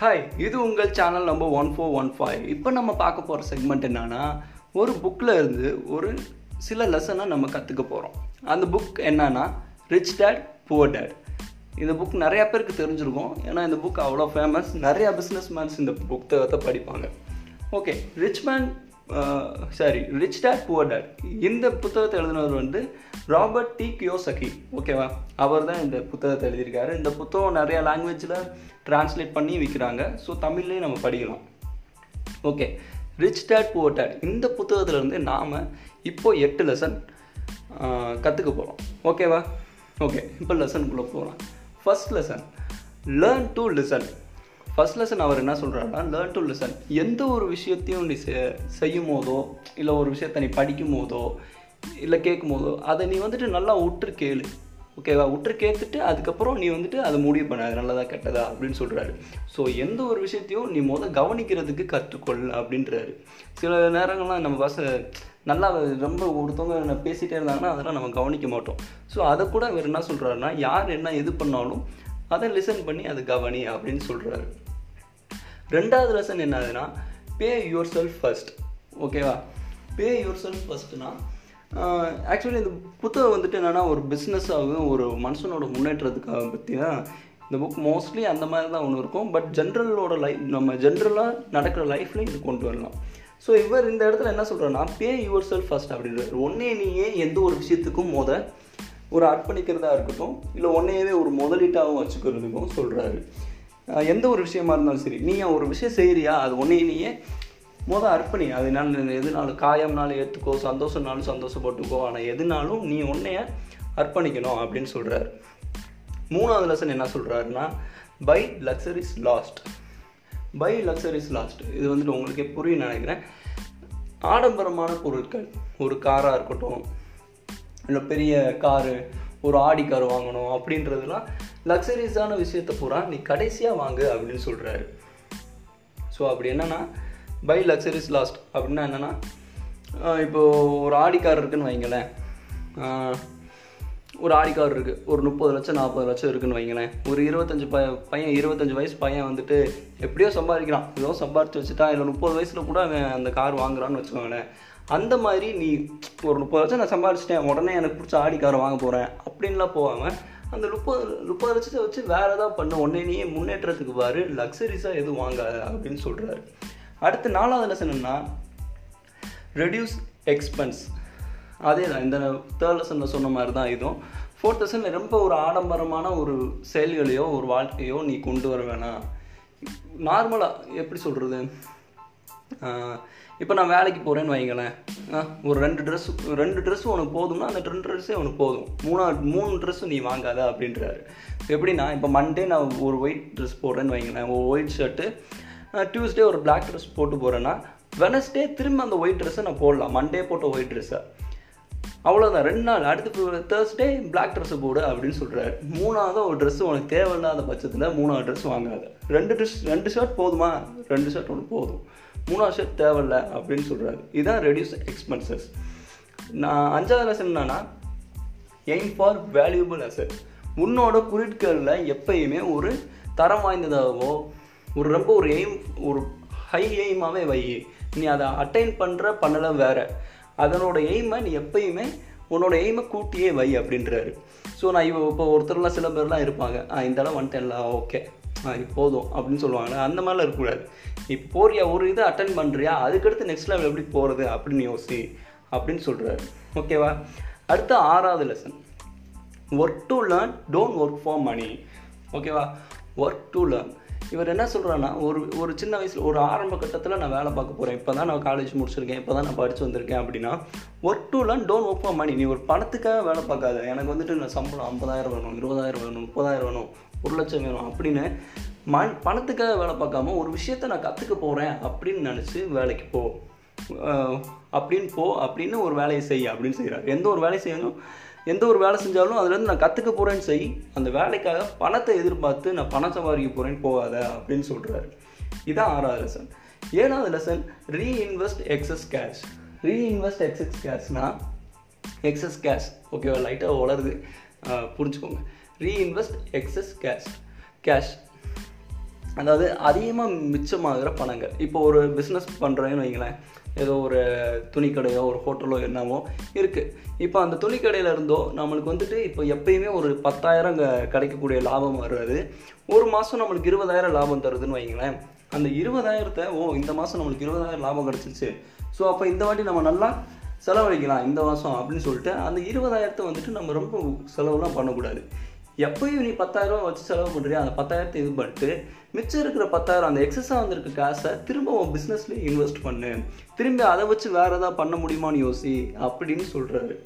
Hi இது உங்கள் channel number one four one five இப்போ நம்ம பார்க்க போகிற செக்மெண்ட் என்னென்னா ஒரு புக்கில் இருந்து ஒரு சில லெசனை நம்ம கற்றுக்க போகிறோம் அந்த புக் என்னன்னா ரிச் டேட் புவர் டேட் இந்த புக் நிறையா பேருக்கு தெரிஞ்சிருக்கும். ஏன்னா இந்த புக் அவ்வளோ ஃபேமஸ் நிறையா பிஸ்னஸ் மேன்ஸ் இந்த புத்தகத்தை படிப்பாங்க. Okay rich man sorry rich dad poor dad இந்த புத்தகத்தை எழுதினவர் வந்து ராபர்ட் டி கியோசகி ஓகேவா அவர் தான் இந்த புத்தகத்தை எழுதியிருக்காரு. இந்த புத்தகம் நிறையா லாங்குவேஜில் ட்ரான்ஸ்லேட் பண்ணி விற்கிறாங்க ஸோ தமிழ்லேயும் நம்ம படிக்கலாம். Okay rich dad poor dad இந்த புத்தகத்துலேருந்து நாம் இப்போ எட்டு லெசன் கற்றுக்க போகிறோம் ஓகேவா ஓகே இப்போ லெசனுக்குள்ளே போகலாம் first lesson learn to listen first lesson அவர் என்ன சொல்கிறாருன்னா லேர்ன் டு லெசன் எந்த ஒரு விஷயத்தையும் நீ செய்யும் போதோ இல்லை ஒரு விஷயத்தை நீ படிக்கும் போதோ இல்லை கேட்கும் போதோ அதை நீ வந்துட்டு நல்லா உற்று கேளு. ஓகேவா உற்று கேட்டுட்டு அதுக்கப்புறம் நீ வந்துட்டு அதை முடிவு பண்ண. நல்லதா கெட்டதா அப்படின்னு சொல்கிறாரு ஸோ எந்த ஒரு விஷயத்தையும் நீ முதல் கவனிக்கிறதுக்கு கற்றுக்கொள் அப்படின்றாரு. சில நேரங்கள்லாம் நம்ம பஸ் நல்லா ரொம்ப ஒருத்தவங்க பேசிகிட்டே இருந்தாங்கன்னா அதெல்லாம் நம்ம கவனிக்க மாட்டோம். ஸோ அதை கூட அவர் என்ன சொல்கிறாருன்னா யார் என்ன எது பண்ணாலும் அதை லிசன் பண்ணி அதை கவனி அப்படின்னு சொல்கிறாரு ரெண்டாவது லெசன் என்னதுன்னா பே யுவர் செல்ஃப் ஃபர்ஸ்ட் ஓகேவா பே யுவர் செல்ஃப் ஃபர்ஸ்ட்னா ஆக்சுவலி இந்த புத்தகம் வந்துட்டு என்னென்னா ஒரு பிஸ்னஸாகவும் ஒரு மனுஷனோட முன்னேற்றத்துக்காக பற்றி தான் இந்த புக் மோஸ்ட்லி அந்த மாதிரி தான் ஒன்று இருக்கும். பட் ஜென்ரலோட லைஃப் நம்ம ஜென்ரலாக நடக்கிற லைஃப்லையும் இது கொண்டு வரலாம். ஸோ இவர் இந்த இடத்துல என்ன சொல்கிறேன்னா பே யுவர் செல்ஃப் ஃபஸ்ட் அப்படின்றது ஒன்றே நீயே எந்த ஒரு விஷயத்துக்கும் மோத ஒரு அர்ப்பணிக்கிறதா இருக்கட்டும் இல்லை ஒன்றையவே ஒரு முதலீட்டாகவும் வச்சுக்கிறதுக்கும் சொல்கிறாரு எந்த ஒரு விஷயமா இருந்தாலும் சரி நீ ஒரு விஷயம் செய்கிறியா அது ஒன்றே நீயே மொதல் அர்ப்பணி. அதனால எதுனாலும் காயம்னாலும் ஏற்றுக்கோ சந்தோஷம்னாலும் சந்தோஷப்பட்டுக்கோ ஆனால் எதுனாலும் நீ உன்னைய அர்ப்பணிக்கணும் அப்படின்னு சொல்கிறாரு மூணாவது லெசன் என்ன சொல்கிறாருன்னா buy luxuries last buy luxuries last இது வந்துட்டு உங்களுக்கே புரியும் நினைக்கிறேன். ஆடம்பரமான பொருட்கள் ஒரு காராக இருக்கட்டும் இல்லை பெரிய காரு ஒரு ஆடி கார் வாங்கணும் அப்படின்றதுலாம் லக்ஸரிஸான விஷயத்தை பூரா நீ கடைசியாக வாங்கு அப்படின்னு சொல்கிறாரு ஸோ அப்படி என்னென்னா பை லக்ஸரிஸ் லாஸ்ட் அப்படின்னா என்னென்னா இப்போது ஒரு ஆடி கார் இருக்குன்னு வைங்களேன். ஒரு ஆடி கார் இருக்குது ஒரு முப்பது லட்சம் நாற்பது லட்சம் இருக்குதுன்னு வைங்களேன். ஒரு இருபத்தஞ்சி ப பையன் இருபத்தஞ்சி வயசு பையன் வந்துட்டு எப்படியோ சம்பாதிக்கிறான். ஏதோ சம்பாதிச்சு வச்சுட்டா இல்லை முப்பது வயசில் கூட அவன் அந்த கார் வாங்குறான்னு வச்சுக்கோங்களேன். அந்த மாதிரி நீ ஒரு முப்பது லட்சம் நான் சம்பாரிச்சிட்டேன். உடனே எனக்கு பிடிச்ச ஆடி காரை வாங்க போகிறேன் அப்படின்லாம் போகாமல் அந்த முப்பது முப்பது லட்சத்தை வச்சு வேறு ஏதாவது பண்ண உடனே நீ முன்னேற்றத்துக்கு பாரு லக்ஸரிஸாக எதுவும் வாங்காத அப்படின்னு சொல்கிறாரு அடுத்து நாலாவது லெசன் என்ன ரெடியூஸ் எக்ஸ்பென்ஸ் அதே தான் இந்த தேர்ட் லெசனில் சொன்ன மாதிரி தான் இதுவும் ஃபோர்த் லெசனில் ரொம்ப ஒரு ஆடம்பரமான ஒரு செயல்களையோ ஒரு வாழ்க்கையோ நீ கொண்டு வர வேணாம். நார்மலாக எப்படி சொல்கிறது இப்போ நான் வேலைக்கு போகிறேன்னு வைங்களேன். ஒரு ரெண்டு ட்ரெஸ் ரெண்டு ட்ரெஸ்ஸும் உனக்கு போதும்னா அந்த ரெண்டு ட்ரெஸ்ஸே உனக்கு போதும். மூணாவது மூணு ட்ரெஸ்ஸும் நீ வாங்காத அப்படின்றாரு. எப்படின்னா இப்போ மண்டே நான் ஒரு ஒயிட் ட்ரெஸ் போடுறேன்னு வைங்களேன். ஒரு ஒயிட் ஷர்ட்டு டியூஸ்டே ஒரு பிளாக் ட்ரெஸ் போட்டு போகிறேன்னா வெனஸ்டே திரும்ப அந்த ஒயிட் ட்ரெஸ்ஸை நான் போடலாம். மண்டே போட்ட ஒயிட் ட்ரெஸ்ஸை அவ்வளோதான் ரெண்டு நாள். அடுத்து தேர்ஸ்டே பிளாக் ட்ரெஸ்ஸை போடு அப்படின்னு சொல்கிறாரு மூணாவது ஒரு ட்ரெஸ்ஸு உனக்கு தேவையில்லாத பட்சத்தில் மூணாவது ட்ரெஸ் வாங்காத. ரெண்டு ட்ரெஸ் ரெண்டு ஷர்ட் போதுமா? ரெண்டு ஷர்ட் ஒன்று போதும். மூணாவது ஷர்ட் தேவையில்ல அப்படின்னு சொல்கிறாரு இதுதான் ரெடியூஸ் எக்ஸ்பென்சஸ் நான் அஞ்சாவது லெசன் என்னன்னா எய்ம் ஃபார் வேல்யூபிள் அசட் உன்னோட குறிட்களில் எப்பயுமே ஒரு தரம் வாய்ந்ததாகவோ ஒரு ரொம்ப ஒரு எய்ம் ஒரு ஹை எய்மாகவே வை. நீ அதை அட்டைன் பண்ணுற பண்ணலை வேறு. அதனோட எய்மை நீ எப்பயுமே உன்னோட எய்மை கூட்டியே வை அப்படின்றாரு. ஸோ நான் இப்போ இப்போ ஒருத்தர்லாம் சில பேர்லாம் இருப்பாங்க. இந்த இடம் வந்துட்டேன்ல ஓகே போதும் அப்படின்னு சொல்லுவாங்க. அந்த மாதிரிலாம் இருக்கக்கூடாது. இப்போ போறியா ஒரு இதை அட்டன் பண்ணுறியா அதுக்கடுத்து நெக்ஸ்ட் லெவல் எப்படி போகிறது அப்படின்னு யோசி அப்படின்னு சொல்கிறாரு ஓகேவா அடுத்த ஆறாவது lesson work to learn don't work for money ஓகேவா ஒர்க் டு லேர்ன் இவர் என்ன சொல்கிறான்னா ஒரு ஒரு சின்ன வயசில் ஒரு ஆரம்ப கட்டத்தில் நான் வேலை பார்க்க போகிறேன் இப்போ தான் நான் காலேஜ் முடிச்சிருக்கேன். இப்போ தான் நான் படித்து வந்திருக்கேன் அப்படின்னா work to learn don't work for money நீ ஒரு பணத்துக்காக வேலை பார்க்காத. எனக்கு வந்துட்டு நான் சம்பளம் ஐம்பதாயிரம் வேணும் இருபதாயிரம் வேணும் முப்பதாயிரம் வேணும் ஒரு லட்சம் வேணும் அப்படின்னு மண் பணத்துக்காக வேலை பார்க்காம ஒரு விஷயத்த நான் கற்றுக்க போகிறேன் அப்படின்னு நினச்சி வேலைக்கு போ அப்படின்னு போ அப்படின்னு ஒரு வேலையை செய் அப்படின்னு செய்கிறார் எந்த ஒரு வேலையை செய்யணும்? எந்த ஒரு வேலை செஞ்சாலும் அதுலேருந்து நான் கற்றுக்க போகிறேன்னு செய். அந்த வேலைக்காக பணத்தை எதிர்பார்த்து நான் பணம் சம்பாதிக்க போகிறேன்னு போகாத அப்படின்னு சொல்கிறாரு இதான் ஆறாவது லெசன் ஏழாவது lesson reinvest excess cash reinvest excess கேஷ்னா excess cash ஓகேவா லைட்டாக வளருது புரிஞ்சுக்கோங்க. ரீஇன்வெஸ்ட் எக்ஸஸ் கேஷ் கேஷ் அதாவது அதிகமாக மிச்சமாகிற பணங்கள். இப்போ ஒரு பிஸ்னஸ் பண்ணுறேன்னு வைங்களேன். ஏதோ ஒரு துணிக்கடையோ ஒரு ஹோட்டலோ என்னவோ இருக்குது இப்போ அந்த துணிக்கடையில் இருந்தோ நம்மளுக்கு வந்துட்டு இப்போ எப்பயுமே ஒரு பத்தாயிரம் அங்கே கிடைக்கக்கூடிய லாபம் வருது. ஒரு மாதம் நம்மளுக்கு இருபதாயிரம் லாபம் தருதுன்னு வைங்களேன். அந்த இருபதாயிரத்தை ஓ இந்த மாதம் நம்மளுக்கு இருபதாயிரம் லாபம் கிடச்சிச்சு ஸோ அப்போ இந்த வாட்டி நம்ம நல்லா செலவழிக்கலாம் இந்த மாதம் அப்படின்னு சொல்லிட்டு அந்த இருபதாயிரத்தை வந்துட்டு நம்ம ரொம்ப செலவுலாம் பண்ணக்கூடாது. எப்பயும் நீ பத்தாயிரம் வச்சு செலவு பண்ணுறியா அந்த பத்தாயிரத்தை இது பண்ணிட்டு மிச்சம் இருக்கிற பத்தாயிரம் அந்த எக்ஸஸாக வந்திருக்க காசை திரும்ப உன் பிஸ்னஸ்லேயே இன்வெஸ்ட் பண்ணு. திரும்பி அதை வச்சு வேறு எதாவது பண்ண முடியுமான்னு யோசி அப்படின்னு சொல்கிறாரு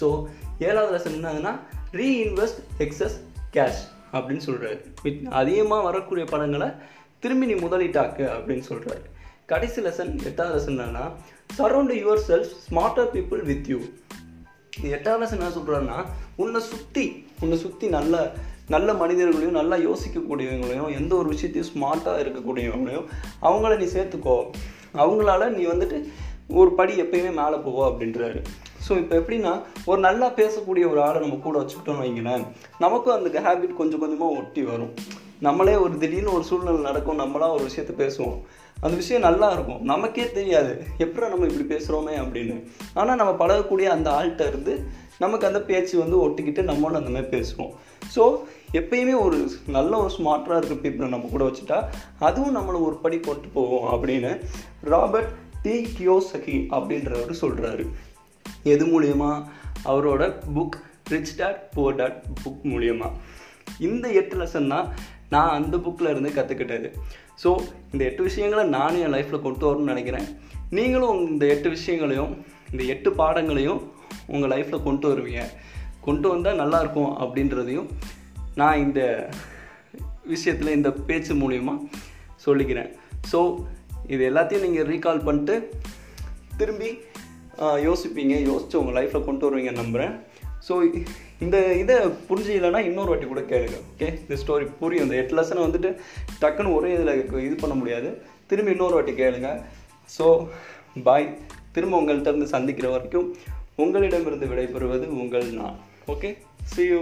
ஸோ ஏழாவது லெசன் என்னதுன்னா ரீஇன்வெஸ்ட் எக்ஸஸ் கேஷ் அப்படின்னு சொல்கிறாரு வித் அதிகமாக வரக்கூடிய பணங்களை திரும்பி நீ முதலீட்டாக்கு அப்படின்னு சொல்கிறாரு கடைசி லெசன் எட்டாவது லெசன் என்னன்னா surround yourself smarter people with you எட்டாவது லெசன் என்ன சொல்கிறாருன்னா உன்னை சுற்றி உன்னை சுற்றி நல்ல நல்ல மனிதர்களையும் நல்லா யோசிக்கக்கூடியவங்களையும் எந்த ஒரு விஷயத்தையும் ஸ்மார்ட்டாக இருக்கக்கூடியவங்களையும் அவங்கள நீ சேர்த்துக்கோ. அவங்களால நீ வந்துட்டு ஒரு படி எப்பயுமே மேலே போவோ அப்படின்றாரு. ஸோ இப்போ எப்படின்னா ஒரு நல்லா பேசக்கூடிய ஒரு ஆளை நம்ம கூட வச்சுக்கிட்டோம்னு வைங்களேன் நமக்கும் அந்த ஹேபிட் கொஞ்சம் கொஞ்சமாக ஒட்டி வரும். நம்மளே ஒரு திடீர்னு ஒரு சூழ்நிலை நடக்கும் நம்மளா ஒரு விஷயத்த பேசுவோம். அந்த விஷயம் நல்லா இருக்கும் நமக்கே தெரியாது. எப்படி நம்ம இப்படி பேசுகிறோமே அப்படின்னு. ஆனால் நம்ம பழகக்கூடிய அந்த ஆள்கிட்ட இருந்து நமக்கு அந்த பேச்சு வந்து ஒட்டிக்கிட்டு நம்மளும் அந்த மாதிரி பேசுவோம். ஸோ எப்பயுமே ஒரு நல்ல ஒரு ஸ்மார்ட்டாக இருக்க பீப்புளை நம்ம கூட வச்சுட்டா அதுவும் நம்மளை ஒரு படி போட்டு போவோம் அப்படின்னு ராபர்ட் டி கியோசகி அப்படின்றவர் சொல்கிறாரு எது மூலியமா? அவரோட book rich dad poor dad book மூலியமாக இந்த எட்டு லெசன் தான் நான் அந்த புக்கில் இருந்து கற்றுக்கிட்டது ஸோ இந்த எட்டு விஷயங்களை நானும் என் லைஃப்பில் கொண்டு வரணும்னு நினைக்கிறேன். நீங்களும் இந்த எட்டு விஷயங்களையும் இந்த எட்டு பாடங்களையும் உங்கள் லைஃப்பில் கொண்டு வருவீங்க. கொண்டு வந்தால் நல்லாயிருக்கும் அப்படின்றதையும் நான் இந்த விஷயத்தில் இந்த பேச்சு மூலிமா சொல்லிக்கிறேன். ஸோ இது எல்லாத்தையும் நீங்கள் ரீகால் பண்ணிட்டு திரும்பி யோசிப்பீங்க. யோசித்து உங்கள் லைஃப்பில் கொண்டு வருவீங்க நம்புகிறேன் ஸோ இந்த இதை புரிஞ்சிக்கலைன்னா இன்னொரு வாட்டி கூட கேளுங்க ஓகே இந்த ஸ்டோரி புரியும். இந்த எட்டு லெசனை வந்துட்டு டக்குன்னு ஒரே இதில் இது பண்ண முடியாது. திரும்பி இன்னொரு வாட்டி கேளுங்க. ஸோ பாய் திரும்ப உங்கள்கிட்ட இருந்து சந்திக்கிற வரைக்கும் உங்களிடமிருந்து விடைபெறுவது உங்கள் நான் ஓகே சி யூ